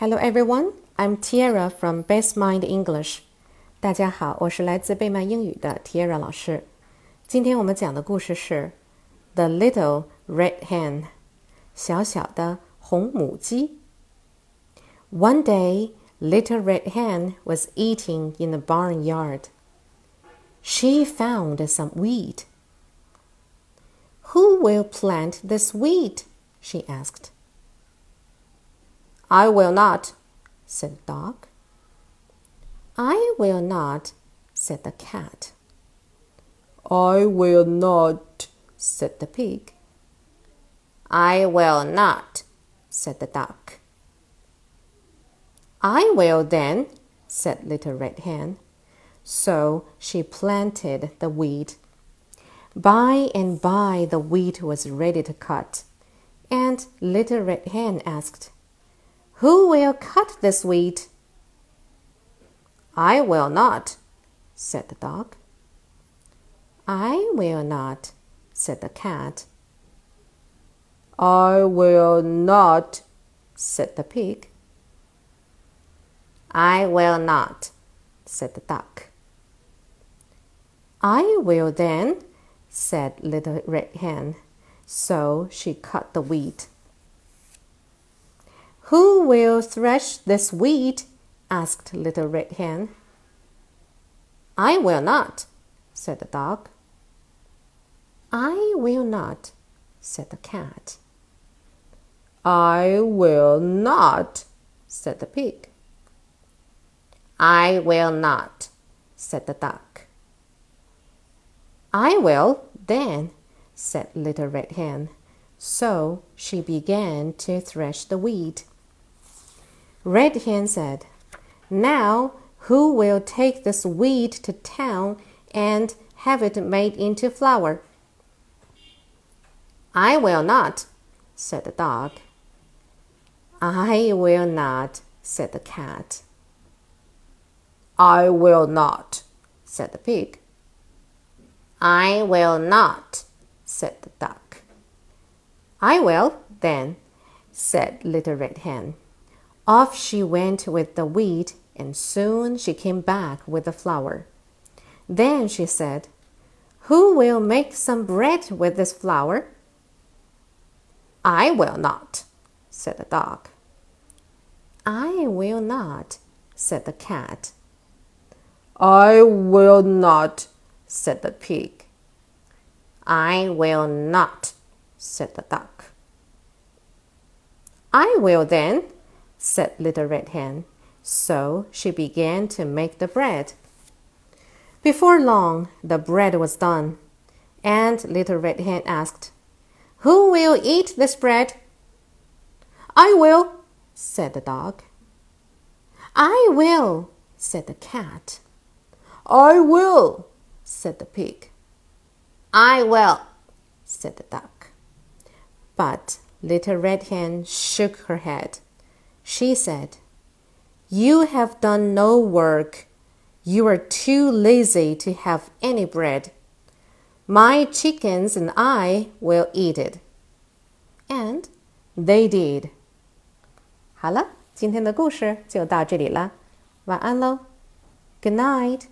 Hello everyone, I'm Tiara from Best Mind English. 大家好，我是来自贝曼英语的 Tiara 老师。今天我们讲的故事是《The Little Red Hen》，小小的红母鸡。One day, Little Red Hen was eating in the barnyard. She found some wheat. Who will plant this wheat? she asked. I will not, said the dog. I will not, said the cat. I will not, said the pig. I will not, said the duck. I will then, said Little Red Hen. So she planted the wheat. By and by the wheat was ready to cut, and Little Red Hen asked, Who will cut this wheat? I will not, said the dog. I will not, said the cat. I will not, said the pig. I will not, said the duck. I will then, said Little Red Hen. So she cut the wheat. Who will thresh this wheat? asked Little Red Hen. I will not, said the dog. I will not, said the cat. I will not, said the pig. I will not, said the duck. I will, then, said Little Red Hen. So she began to thresh the wheat. Red Hen said, Now who will take this wheat to town and have it made into flour? I will not, said the dog. I will not, said the cat. I will not, said the pig. I will not, said the duck. I will, then, said Little Red Hen. Off she went with the wheat, and soon she came back with the flour. Then she said, Who will make some bread with this flour? I will not, said the dog. I will not, said the cat. I will not, said the pig. I will not, said the duck. I will then, said Little Red Hen. So she began to make the bread. Before long, the bread was done, and Little Red Hen asked, Who will eat this bread? I will, said the dog. I will, said the cat. I will, said the pig. I will, said the duck. But Little Red Hen shook her head. She said, You have done no work. You are too lazy to have any bread. My chickens and I will eat it. And they did. 好了，今天的故事就到这里了，晚安喽。Good night.